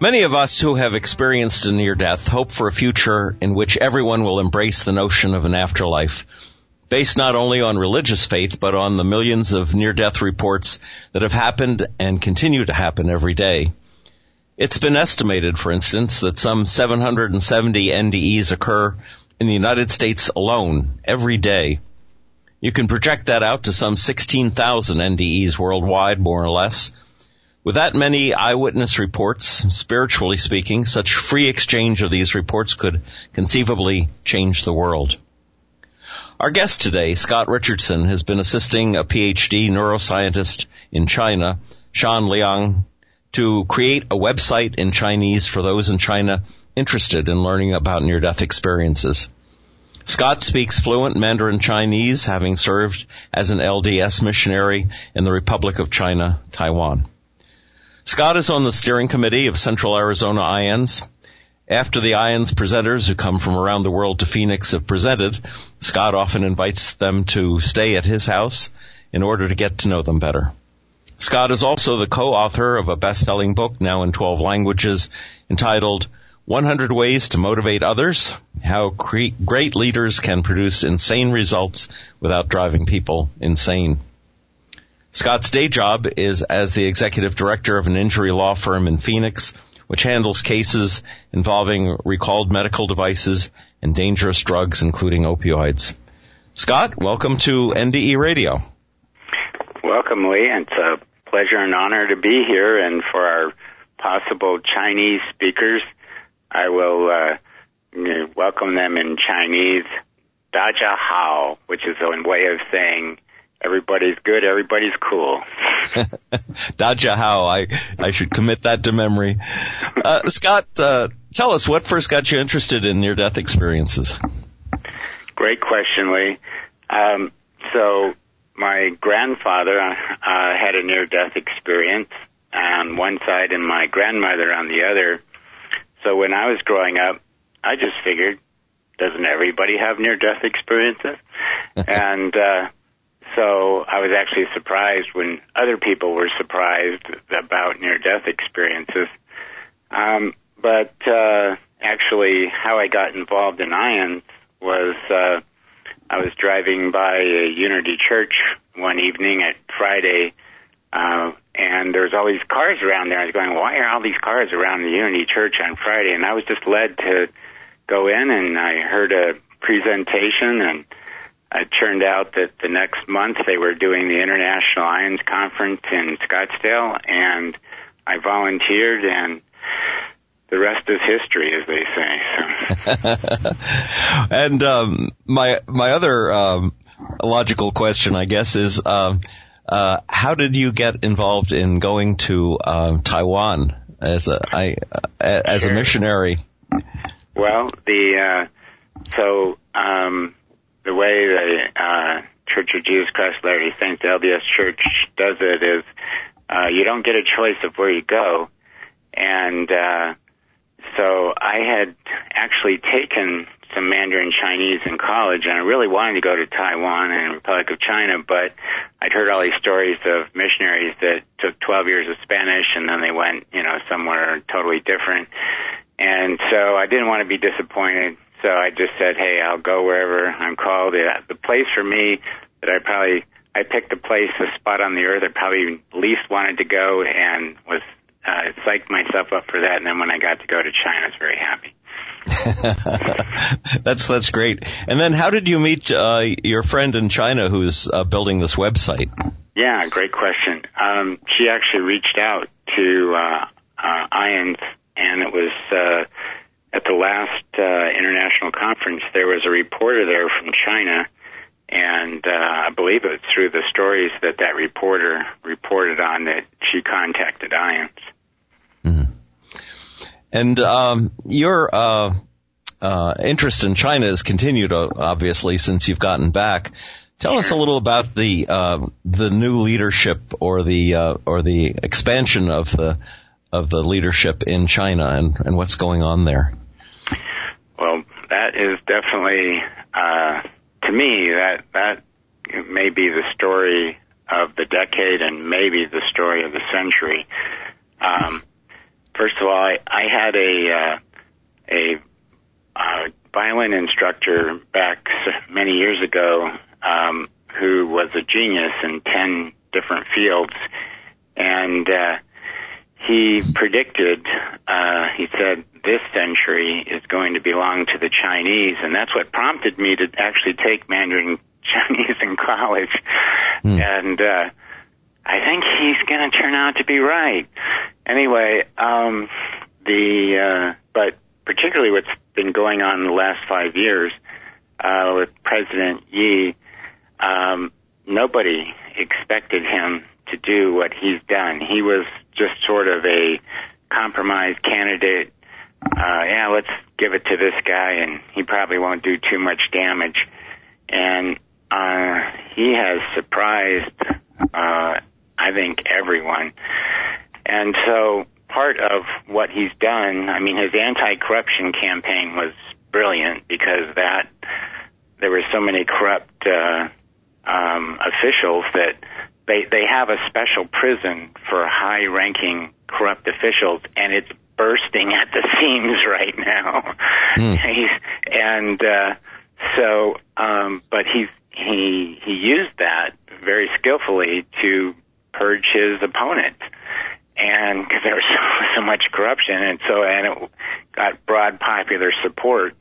Many of us who have experienced a near death hope for a future in which everyone will embrace the notion of an afterlife, based not only on religious faith, but on the millions of near death reports that have happened and continue to happen every day. It's been estimated, for instance, that some 770 NDEs occur in the United States alone every day. You can project that out to some 16,000 NDEs worldwide, more or less, with that many eyewitness reports, spiritually speaking, such free exchange of these reports could conceivably change the world. Our guest today, Scott Richardson, has been assisting a PhD neuroscientist in China, Shan Liang, to create a website in Chinese for those in China interested in learning about near-death experiences. Scott speaks fluent Mandarin Chinese, having served as an LDS missionary in the Republic of China, Taiwan. Scott is on the steering committee of Central Arizona IANDS. After the IANDS presenters who come from around the world to Phoenix have presented, Scott often invites them to stay at his house in order to get to know them better. Scott is also the co-author of a best-selling book now in 12 languages entitled 100 Ways to Motivate Others, How Great Leaders Can Produce Insane Results Without Driving People Insane. Scott's day job is as the executive director of an injury law firm in Phoenix, which handles cases involving recalled medical devices and dangerous drugs, including opioids. Scott, welcome to NDE Radio. Welcome, Lee. It's a pleasure and honor to be here. And for our possible Chinese speakers, I will uh, welcome them in Chinese, Dajia Hao, which is a way of saying everybody's good, everybody's cool. Dajia how I, I should commit that to memory. Uh, Scott, uh, tell us what first got you interested in near death experiences? Great question, Lee. Um, so my grandfather uh, had a near death experience on one side and my grandmother on the other. So when I was growing up, I just figured, doesn't everybody have near death experiences? and, uh, so I was actually surprised when other people were surprised about near death experiences. Um, but uh, actually, how I got involved in IANDS was uh, I was driving by a Unity Church one evening at Friday, uh, and there was all these cars around there. I was going, why are all these cars around the Unity Church on Friday? And I was just led to go in, and I heard a presentation and it turned out that the next month they were doing the International IANDS Conference in Scottsdale, and I volunteered, and the rest is history, as they say. So. and um, my my other um, logical question, I guess, is um, uh, how did you get involved in going to um, Taiwan as a I, uh, as sure. a missionary? Well, the uh, so um, the way the uh, Church of Jesus Christ of Latter-day Saints, the LDS Church, does it is uh, you don't get a choice of where you go, and uh, so I had actually taken some Mandarin Chinese in college, and I really wanted to go to Taiwan and Republic of China, but I'd heard all these stories of missionaries that took 12 years of Spanish and then they went, you know, somewhere totally different. And so I didn't want to be disappointed. So I just said, hey, I'll go wherever I'm called. The place for me that I probably I picked a place, a spot on the earth I probably least wanted to go, and was uh, psyched myself up for that. And then when I got to go to China, I was very happy. that's that's great. And then, how did you meet uh, your friend in China who's uh, building this website? Yeah, great question. Um, she actually reached out to uh, uh, and it was uh, at the last uh, international conference, there was a reporter there from China, and uh, I believe it was through the stories that that reporter reported on that she contacted IANDS. Mm-hmm. And um, your uh, uh, interest in China has continued, obviously, since you've gotten back. Tell us a little about the uh, the new leadership or the uh, or the expansion of the of the leadership in China and, and what's going on there. Well, that is definitely uh, to me that that may be the story of the decade and maybe the story of the century. Um, first of all, I, I had a uh, a uh, violin instructor back many years ago um, who was a genius in 10 different fields. And uh, he predicted, uh, he said, this century is going to belong to the Chinese. And that's what prompted me to actually take Mandarin Chinese in college. Mm. And uh, I think he's going to turn out to be right. Anyway, um, the uh, but particularly what's been going on in the last five years uh, with President Xi um, nobody expected him to do what he's done. He was just sort of a compromise candidate. Uh, yeah, let's give it to this guy, and he probably won't do too much damage. And uh, he has surprised, uh, I think, everyone. And so part of what he's done, I mean, his anti-corruption campaign was brilliant because that there were so many corrupt uh, um, officials that they they have a special prison for high ranking corrupt officials and it's bursting at the seams right now. Mm. and uh, so um, but he's he he used that very skillfully to purge his opponent. And because there was so, so much corruption and so and it got broad popular support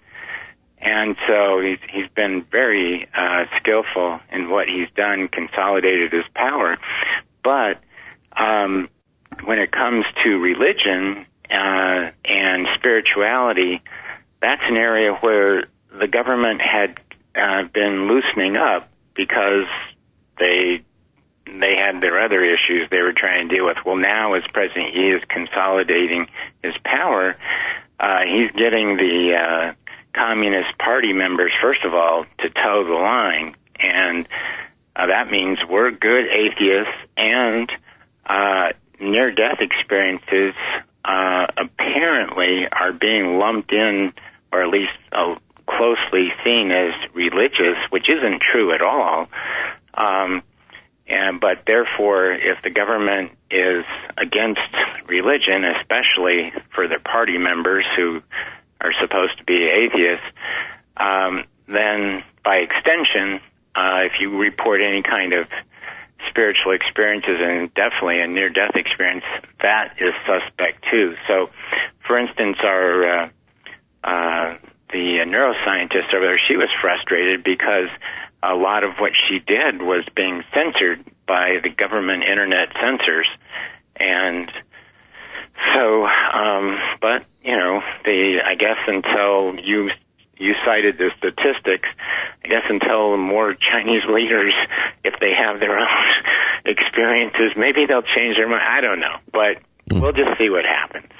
and so he's he's been very uh, skillful in what he's done, consolidated his power. But um, when it comes to religion uh, and spirituality, that's an area where the government had uh, been loosening up because they they had their other issues they were trying to deal with. Well, now as President he is consolidating his power, uh, he's getting the uh, Communist Party members, first of all, to toe the line. And uh, that means we're good atheists and uh, near death experiences uh, apparently are being lumped in, or at least uh, closely seen as religious, which isn't true at all. Um, and but therefore, if the government is against religion, especially for their party members who are supposed to be atheists, um, then by extension, uh, if you report any kind of spiritual experiences and definitely a near death experience, that is suspect too. So, for instance, our uh, uh, the neuroscientist over there, she was frustrated because a lot of what she did was being censored by the government internet censors, and so, um, but you know, the I guess until you you cited the statistics, I guess until more Chinese leaders, if they have their own experiences, maybe they'll change their mind. I don't know, but mm. we'll just see what happens.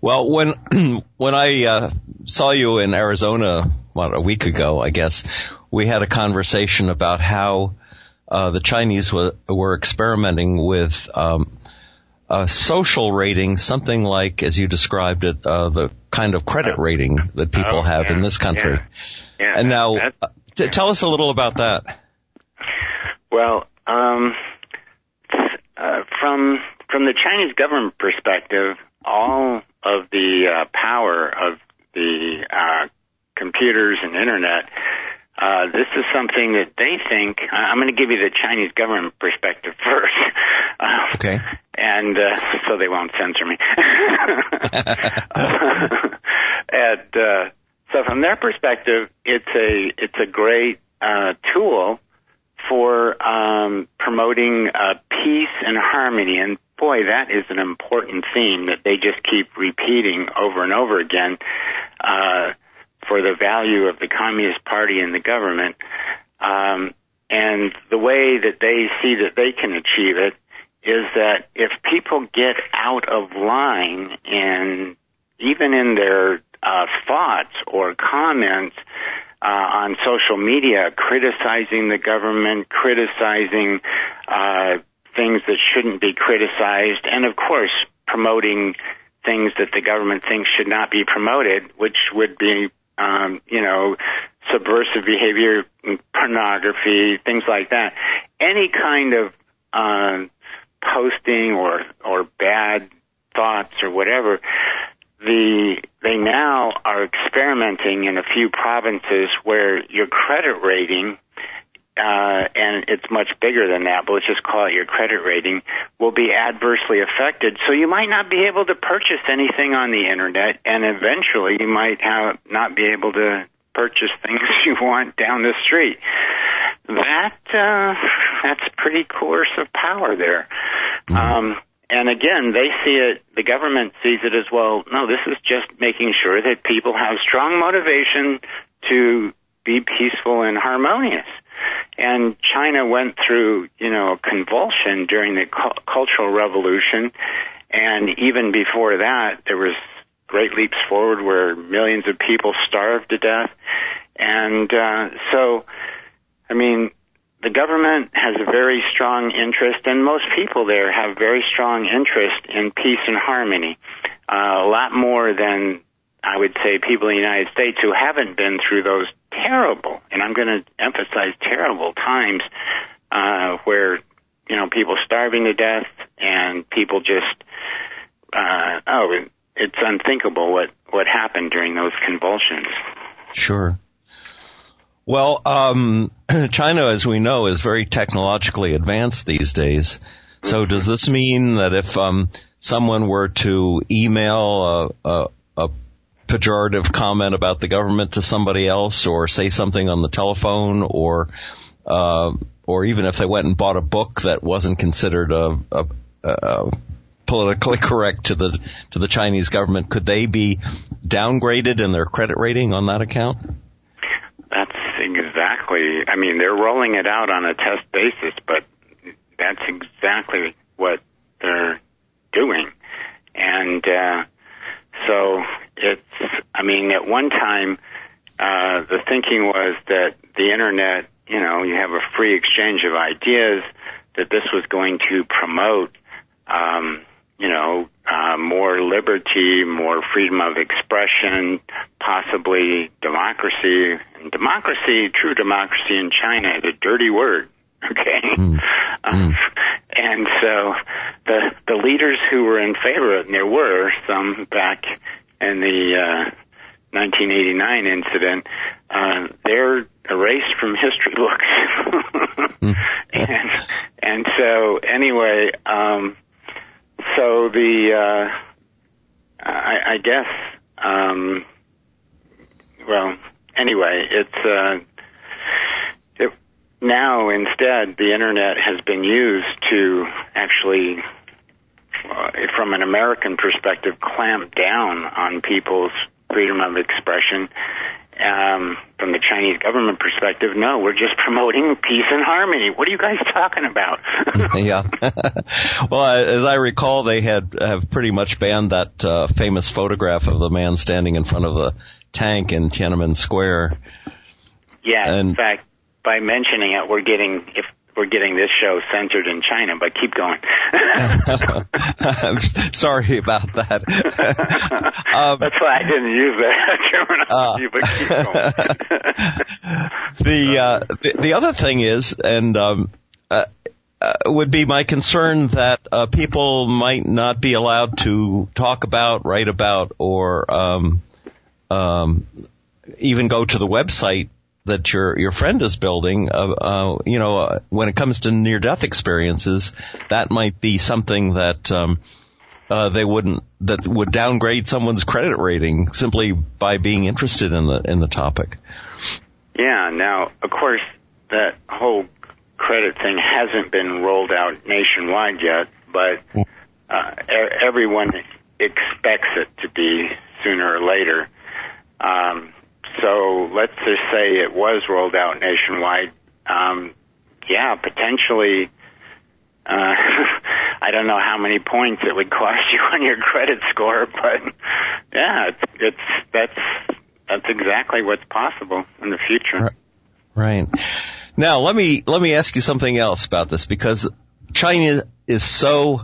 Well, when when I uh, saw you in Arizona, what a week ago, I guess we had a conversation about how uh, the Chinese were, were experimenting with um, a social rating, something like, as you described it, uh, the kind of credit rating that people oh, have yeah, in this country. Yeah, yeah, and now, uh, t- tell us a little about that. Well, um, uh, from from the Chinese government perspective, all of the uh, power of the uh, computers and internet uh, this is something that they think. I'm going to give you the Chinese government perspective first. Uh, okay. And uh, so they won't censor me. and uh, so from their perspective, it's a it's a great uh, tool for um, promoting uh, peace and harmony. And boy, that is an important theme that they just keep repeating over and over again. Uh, for the value of the Communist Party and the government. Um, and the way that they see that they can achieve it is that if people get out of line and even in their uh, thoughts or comments uh, on social media criticizing the government, criticizing uh, things that shouldn't be criticized, and of course promoting things that the government thinks should not be promoted, which would be, um, you know, subversive behavior, pornography, things like that. Any kind of uh, posting or or bad thoughts or whatever the they now are experimenting in a few provinces where your credit rating uh, and it's much bigger than that, but let's just call it your credit rating, will be adversely affected. So you might not be able to purchase anything on the internet, and eventually you might have not be able to purchase things you want down the street. That uh, that's pretty coercive power there. Mm-hmm. Um, and again, they see it, the government sees it as well. No, this is just making sure that people have strong motivation to be peaceful and harmonious. And China went through, you know, a convulsion during the cu- Cultural Revolution. And even before that, there was great leaps forward where millions of people starved to death. And, uh, so, I mean, the government has a very strong interest, and most people there have very strong interest in peace and harmony. Uh, a lot more than I would say people in the United States who haven't been through those terrible, and I'm going to emphasize terrible times uh, where you know people starving to death and people just uh, oh, it's unthinkable what what happened during those convulsions. Sure. Well, um, China, as we know, is very technologically advanced these days. So does this mean that if um, someone were to email a, a, a pejorative comment about the government to somebody else, or say something on the telephone, or uh, or even if they went and bought a book that wasn't considered a, a, a politically correct to the to the Chinese government, could they be downgraded in their credit rating on that account? That's exactly. I mean, they're rolling it out on a test basis, but that's exactly what they're doing. And uh, so it's. I mean, at one time, uh, the thinking was that the internet, you know, you have a free exchange of ideas, that this was going to promote. Um, you know, uh, more liberty, more freedom of expression, possibly democracy. And democracy, true democracy in China is a dirty word. Okay. Mm. Uh, and so the the leaders who were in favor of it, and there were some back in the uh, 1989 incident, uh, they're erased from history books. mm. And and so anyway, um, so the uh, I, I guess um, well anyway it's uh, it, now instead the internet has been used to actually uh, from an American perspective clamp down on people's freedom of expression um, from the Chinese government perspective, no, we're just promoting peace and harmony. What are you guys talking about? yeah. well, as I recall, they had have pretty much banned that uh, famous photograph of the man standing in front of the tank in Tiananmen Square. Yeah. And, in fact, by mentioning it, we're getting if we're getting this show censored in China, but keep going. I'm sorry about that. um, That's why I didn't use that terminology, uh, but keep going. the, uh, the, the other thing is, and um, uh, uh, would be my concern that uh, people might not be allowed to talk about, write about, or um, um, even go to the website that your your friend is building, uh, uh, you know, uh, when it comes to near death experiences, that might be something that um, uh, they wouldn't that would downgrade someone's credit rating simply by being interested in the in the topic. Yeah. Now, of course, that whole credit thing hasn't been rolled out nationwide yet, but uh, everyone expects it to be sooner or later. Um, so let's just say it was rolled out nationwide. Um, yeah, potentially. Uh, I don't know how many points it would cost you on your credit score, but yeah, it's, it's that's that's exactly what's possible in the future. Right. Now let me let me ask you something else about this because China is so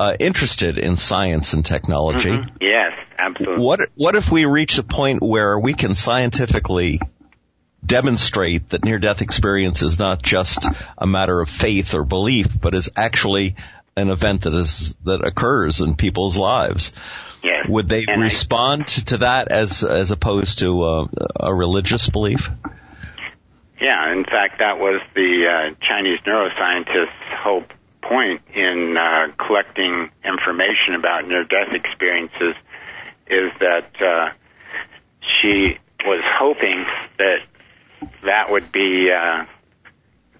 uh, interested in science and technology. Mm-hmm. Yes, absolutely. What what if we reach a point where we can scientifically demonstrate that near death experience is not just a matter of faith or belief, but is actually an event that is that occurs in people's lives? Yes. Would they And I- respond to that as as opposed to uh, a religious belief? Yeah, in fact, that was the uh, Chinese neuroscientist's whole point in uh, collecting information about near-death experiences is that uh, she was hoping that that would be, uh,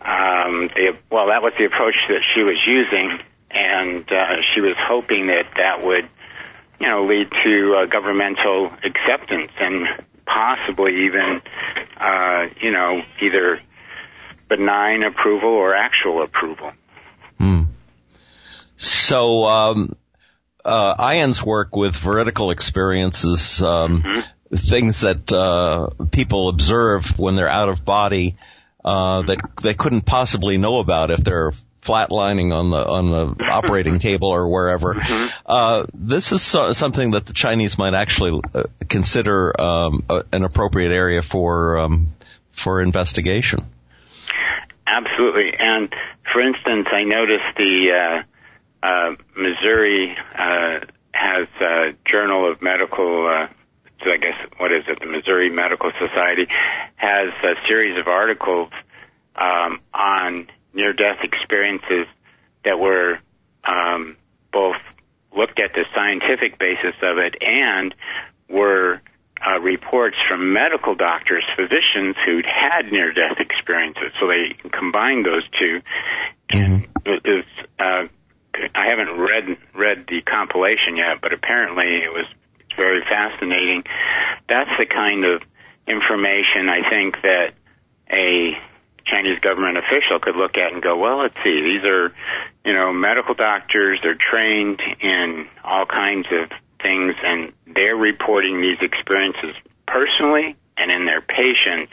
um, the, well, that was the approach that she was using, and uh, she was hoping that that would, you know, lead to uh, governmental acceptance and possibly even, uh, you know, either benign approval or actual approval. So, um, uh, IANDS' work with veridical experiences, um, things that uh, people observe when they're out of body uh, that they couldn't possibly know about if they're flatlining on the on the operating table or wherever. Uh, this is so, something that the Chinese might actually uh, consider um, a, an appropriate area for um, for investigation. Absolutely. And for instance, I noticed the uh, Missouri uh, has a Journal of Medical. Uh, so I guess what is it? The Missouri Medical Society has a series of articles um, on near-death experiences that were um, both looked at the scientific basis of it and were uh, reports from medical doctors, physicians who'd had near-death experiences. So they combined those two. And it was, uh, I haven't read read the compilation yet, but apparently it was very fascinating. That's the kind of information I think that a Chinese government official could look at and go, well, let's see, these are, you know, medical doctors. They're trained in all kinds of things, and they're reporting these experiences personally and in their patients.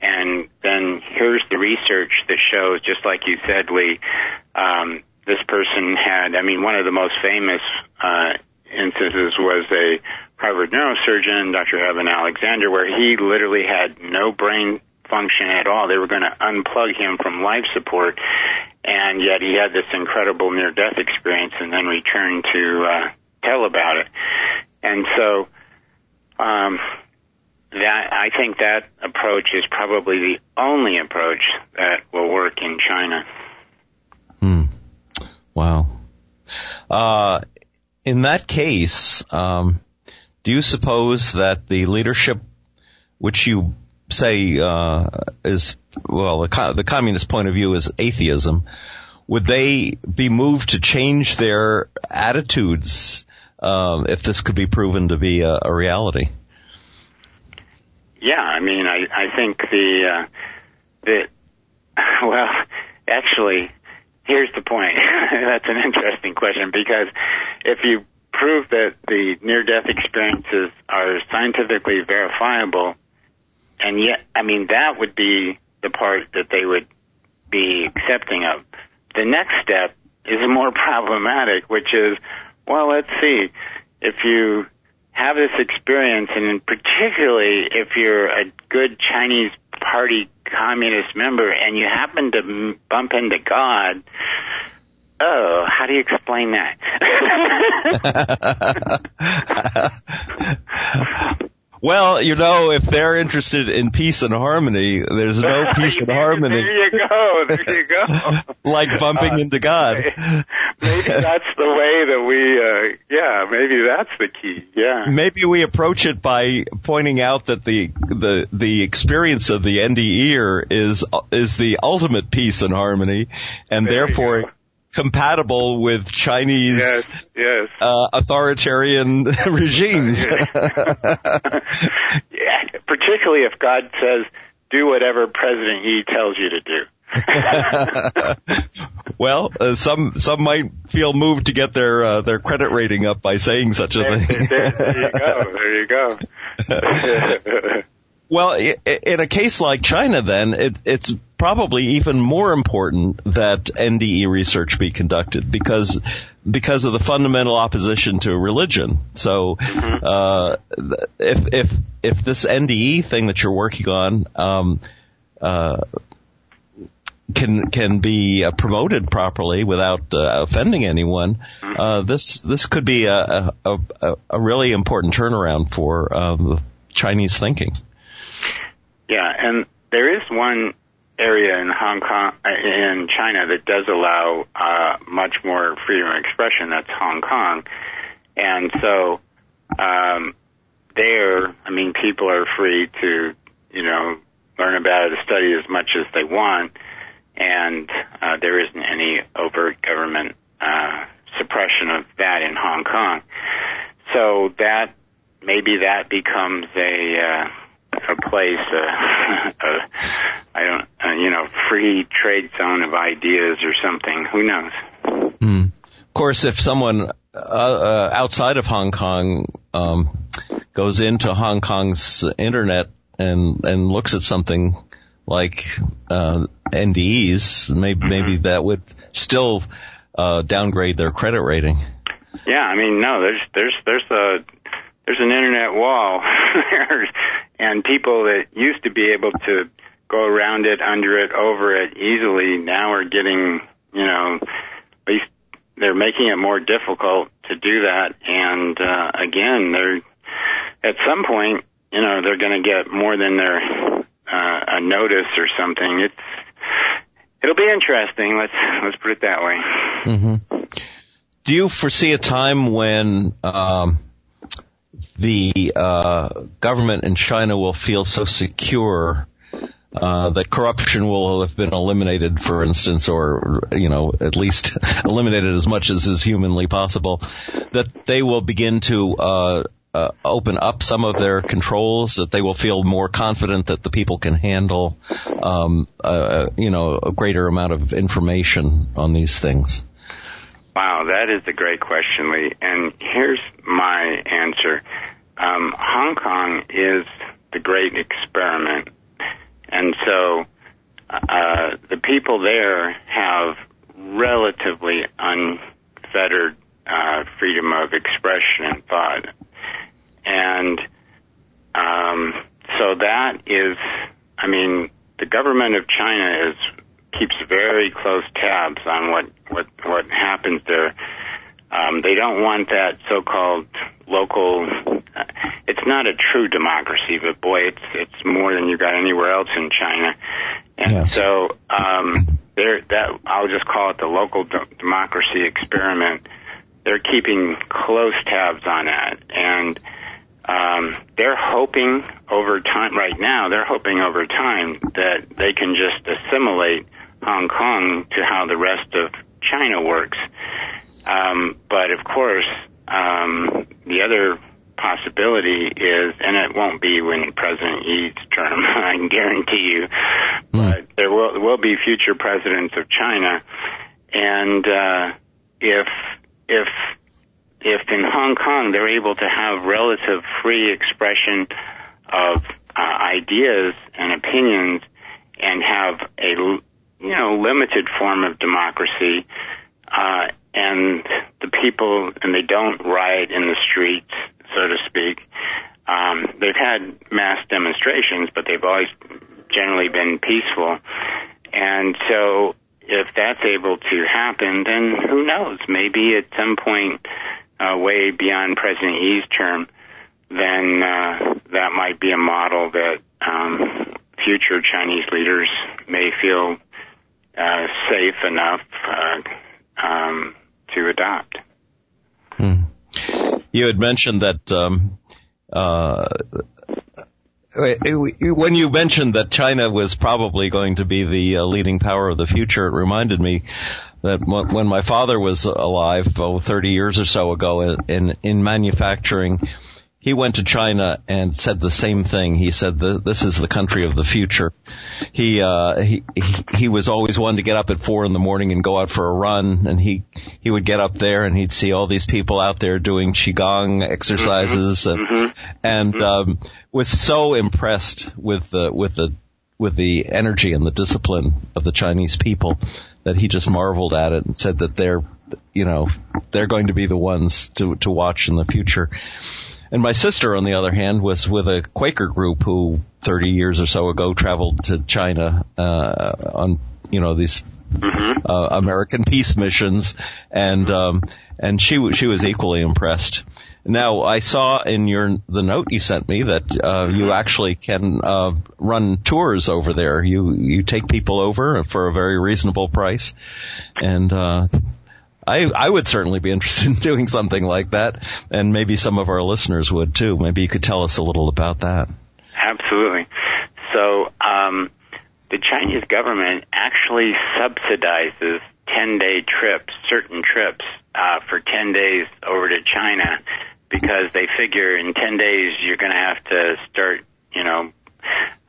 And then here's the research that shows, just like you said, Lee, um, this person had, I mean, one of the most famous uh, instances was a Harvard neurosurgeon, Dr. Eben Alexander, where he literally had no brain function at all. They were going to unplug him from life support, and yet he had this incredible near-death experience and then returned to uh, tell about it. And so, um, that I think that approach is probably the only approach that will work in China. Wow. Uh, in that case, um, do you suppose that the leadership, which you say uh, is well, the, the communist point of view is atheism, would they be moved to change their attitudes um, if this could be proven to be a, a reality? Yeah, I mean, I I think the uh, the well, actually, here's the point. That's an interesting question because if you prove that the near-death experiences are scientifically verifiable, and yet, I mean, that would be the part that they would be accepting of. The next step is more problematic, which is, well, let's see, if you have this experience, and particularly if you're a good Chinese Party communist member and you happen to bump into God, oh, how do you explain that? Well, you know, if they're interested in peace and harmony, there's no peace and harmony There you go. There you go. like bumping uh, into God. Maybe that's the way that we. Uh, yeah, maybe that's the key. Yeah. Maybe we approach it by pointing out that the the the experience of the NDE is is the ultimate peace and harmony, and There therefore compatible with Chinese Yes. Yes. uh, authoritarian regimes. yeah. Particularly if God says, "Do whatever President Xi tells you to do." well, uh, some some might feel moved to get their uh, their credit rating up by saying such a there, thing. there, there you go. There you go. well, in a case like China, then it, it's probably even more important that NDE research be conducted because because of the fundamental opposition to religion. So, mm-hmm. uh, if if if this NDE thing that you're working on um, uh, can can be uh, promoted properly without uh, offending anyone, uh, this this could be a a, a, a really important turnaround for um, Chinese thinking. Yeah, and there is one area in Hong Kong, in China, that does allow uh, much more freedom of expression. That's Hong Kong, and so um, there, I mean, people are free to, you know, learn about it, study as much as they want, and uh, there isn't any overt government uh, suppression of that in Hong Kong. So that maybe that becomes a uh, a place, uh, a, I don't, uh, you know, free trade zone of ideas or something. Who knows? Mm. Of course, if someone uh, uh, outside of Hong Kong um, goes into Hong Kong's internet and and looks at something like uh, NDEs, maybe mm-hmm. maybe that would still uh, downgrade their credit rating. Yeah, I mean, no, there's there's there's a there's an internet wall, and people that used to be able to go around it, under it, over it easily now are getting, you know, at least they're making it more difficult to do that. And uh, again, they're at some point, you know, they're going to get more than their uh, a notice or something. It's it'll be interesting. Let's let's put it that way. Mm-hmm. Do you foresee a time when um, the uh, government in China will feel so secure uh, that corruption will have been eliminated, for instance, or you know at least eliminated as much as is humanly possible, that they will begin to uh, uh, open up some of their controls, that they will feel more confident that the people can handle, um, you know, a greater amount of information on these things. Wow, that is a great question, Lee. And here's my answer. Um, Hong Kong is the great experiment and so uh, the people there have relatively unfettered uh, freedom of expression and thought. And um, so that is, I mean, the government of China is keeps very close tabs on what what what happens there. Um, they don't want that so-called local it's not a true democracy, but boy, it's it's more than you got anywhere else in China. And yes. so um, there, that I'll just call it the local de- democracy experiment. They're keeping close tabs on that, and um, they're hoping over time. Right now, they're hoping over time that they can just assimilate Hong Kong to how the rest of China works. Um, but of course, um, the other possibility is, and it won't be when President Xi's term, I can guarantee you, mm. but there will will be future presidents of China, and uh, if if if in Hong Kong they're able to have relative free expression of uh, ideas and opinions, and have a you know limited form of democracy. Uh, and the people, and they don't riot in the streets so to speak. Um, they've had mass demonstrations, but they've always generally been peaceful. And so if that's able to happen, then who knows? Maybe at some point, uh, way beyond President Xi's term, then uh, that might be a model that um, future Chinese leaders may feel uh, safe enough uh, um, to adopt. Hmm. You had mentioned that um, uh, when you mentioned that China was probably going to be the uh, leading power of the future, it reminded me that when my father was alive, oh, 30 years or so ago, in in manufacturing, he went to China and said the same thing. He said this is the country of the future. He, uh, he, he was always one to get up at four in the morning and go out for a run and he, he would get up there and he'd see all these people out there doing Qigong exercises mm-hmm. and, mm-hmm. and, mm-hmm. um, was so impressed with the, with the, with the energy and the discipline of the Chinese people that he just marveled at it and said that they're, you know, they're going to be the ones to, to watch in the future. And my sister, on the other hand, was with a Quaker group who 30 years or so ago traveled to China, uh, on, you know, these mm-hmm. uh, American peace missions, and um, and she she was equally impressed. Now I saw in your the note you sent me that uh, you actually can uh, run tours over there. You you take people over for a very reasonable price, and uh, I, I would certainly be interested in doing something like that, and maybe some of our listeners would too. Maybe you could tell us a little about that. Absolutely. So, um, the Chinese government actually subsidizes 10 day trips, certain trips, uh, for 10 days over to China because they figure in 10 days you're going to have to start, you know,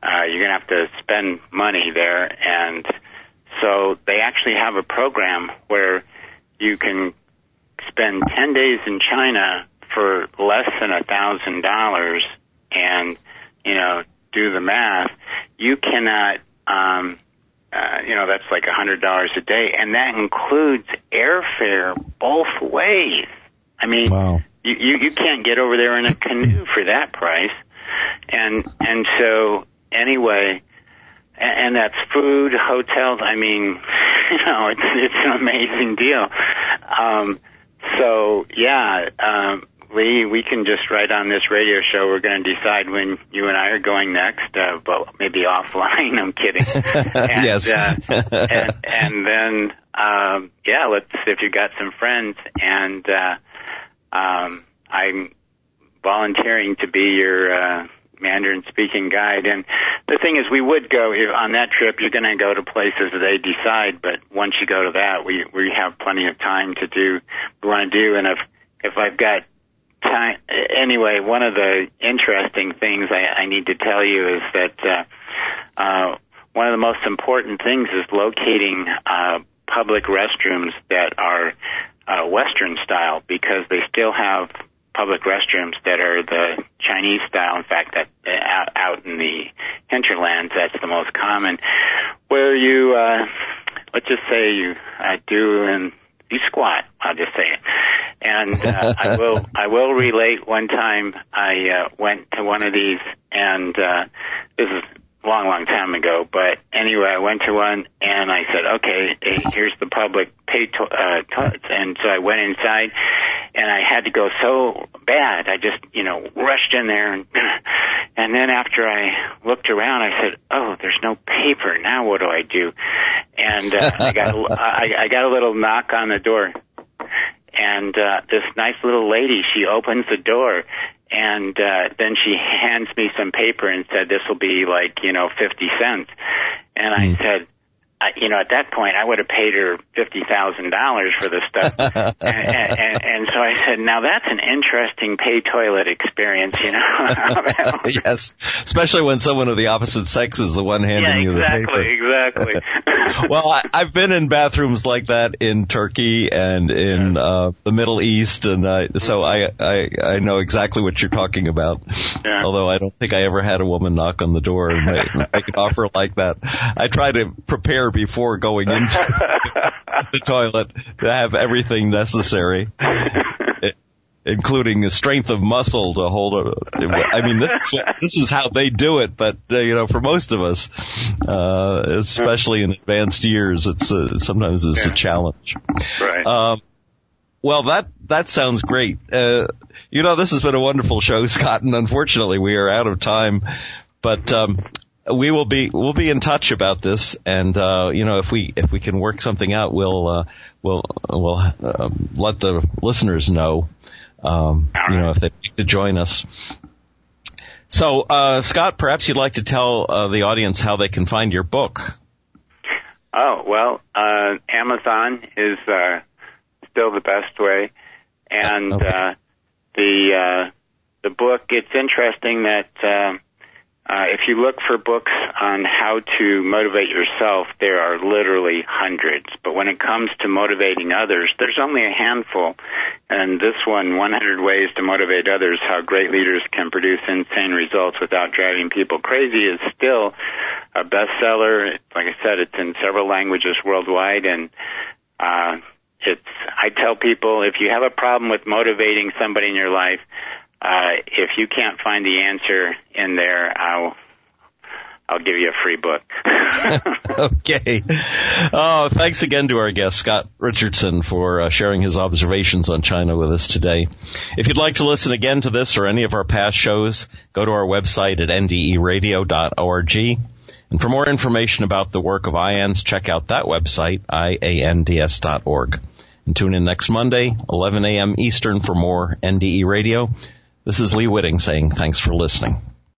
uh, you're going to have to spend money there. And so they actually have a program where you can spend 10 days in China for less than a thousand dollars and, you know, do the math, you cannot, um, uh, you know, that's like a hundred dollars a day, and that includes airfare both ways. I mean, wow. You, you you can't get over there in a canoe for that price, and and so anyway, and, and that's food, hotels. I mean, you know, it's it's an amazing deal. Um, so yeah, um, Lee, we can just write on this radio show. We're going to decide when you and I are going next, uh, but maybe offline. I'm kidding. And, yes. uh, and, and then, um, yeah, let's see if you got some friends, and uh, um, I'm volunteering to be your. Uh, Mandarin speaking guide. And the thing is, we would go on that trip. You're going to go to places they decide, but once you go to that, we we have plenty of time to do we want to do. And if if I've got time, anyway, one of the interesting things I, I need to tell you is that uh, uh, one of the most important things is locating uh, public restrooms that are uh, Western style because they still have public restrooms that are the Chinese style. In fact, that uh, out in the hinterlands, that's the most common. Where you, uh, let's just say you uh, do and you squat. I'll just say it. And uh, I will I will relate. One time I uh, went to one of these, and uh, this is long, long time ago. But anyway, I went to one and I said, okay, here's the public pay to- uh, toilets. And so I went inside and I had to go so bad. I just, you know, rushed in there and, and then after I looked around, I said, oh, there's no paper. Now what do I do? And, uh, I got, a, I, I got a little knock on the door and uh, this nice little lady she opens the door and uh, then she hands me some paper and said this will be like you know fifty cents and i mm. said I, you know, at that point, I would have paid her fifty thousand dollars for this stuff, and, and, and so I said, "Now that's an interesting pay toilet experience," you know. yes, especially when someone of the opposite sex is the one handing yeah, you the paper. Exactly, exactly. well, I, I've been in bathrooms like that in Turkey and in uh, the Middle East, and uh, so I, I I know exactly what you're talking about. Yeah. Although I don't think I ever had a woman knock on the door and make, make an offer like that. I try to prepare before going into the toilet to have everything necessary. Including the strength of muscle to hold a, I mean, this, this is how they do it, but, uh, you know, for most of us, uh, especially in advanced years, it's, uh, sometimes it's yeah. a challenge. Right. Um, well, that, that sounds great. Uh, you know, this has been a wonderful show, Scott, and unfortunately we are out of time, but, um, we will be we'll be in touch about this, and uh, you know if we if we can work something out, we'll uh, we'll we'll uh, let the listeners know. Um, you know if they need to join us. So uh, Scott, perhaps you'd like to tell uh, the audience how they can find your book. Oh well, uh, Amazon is uh, still the best way, and okay. uh, the uh, the book, it's interesting that uh, if you look for books on how to motivate yourself, there are literally hundreds. But when it comes to motivating others, there's only a handful. And this one, 100 Ways to Motivate Others, How Great Leaders Can Produce Insane Results Without Driving People Crazy, is still a bestseller. Like I said, it's in several languages worldwide. And uh, it's, I tell people, if you have a problem with motivating somebody in your life, uh, if you can't find the answer in there, I'll I'll give you a free book. okay. Oh, thanks again to our guest, Scott Richardson, for uh, sharing his observations on China with us today. If you'd like to listen again to this or any of our past shows, go to our website at nderadio.org. And for more information about the work of IANDS, check out that website, iands.org. And tune in next Monday, 11 a.m. Eastern for more NDE Radio. This is Lee Witting saying thanks for listening.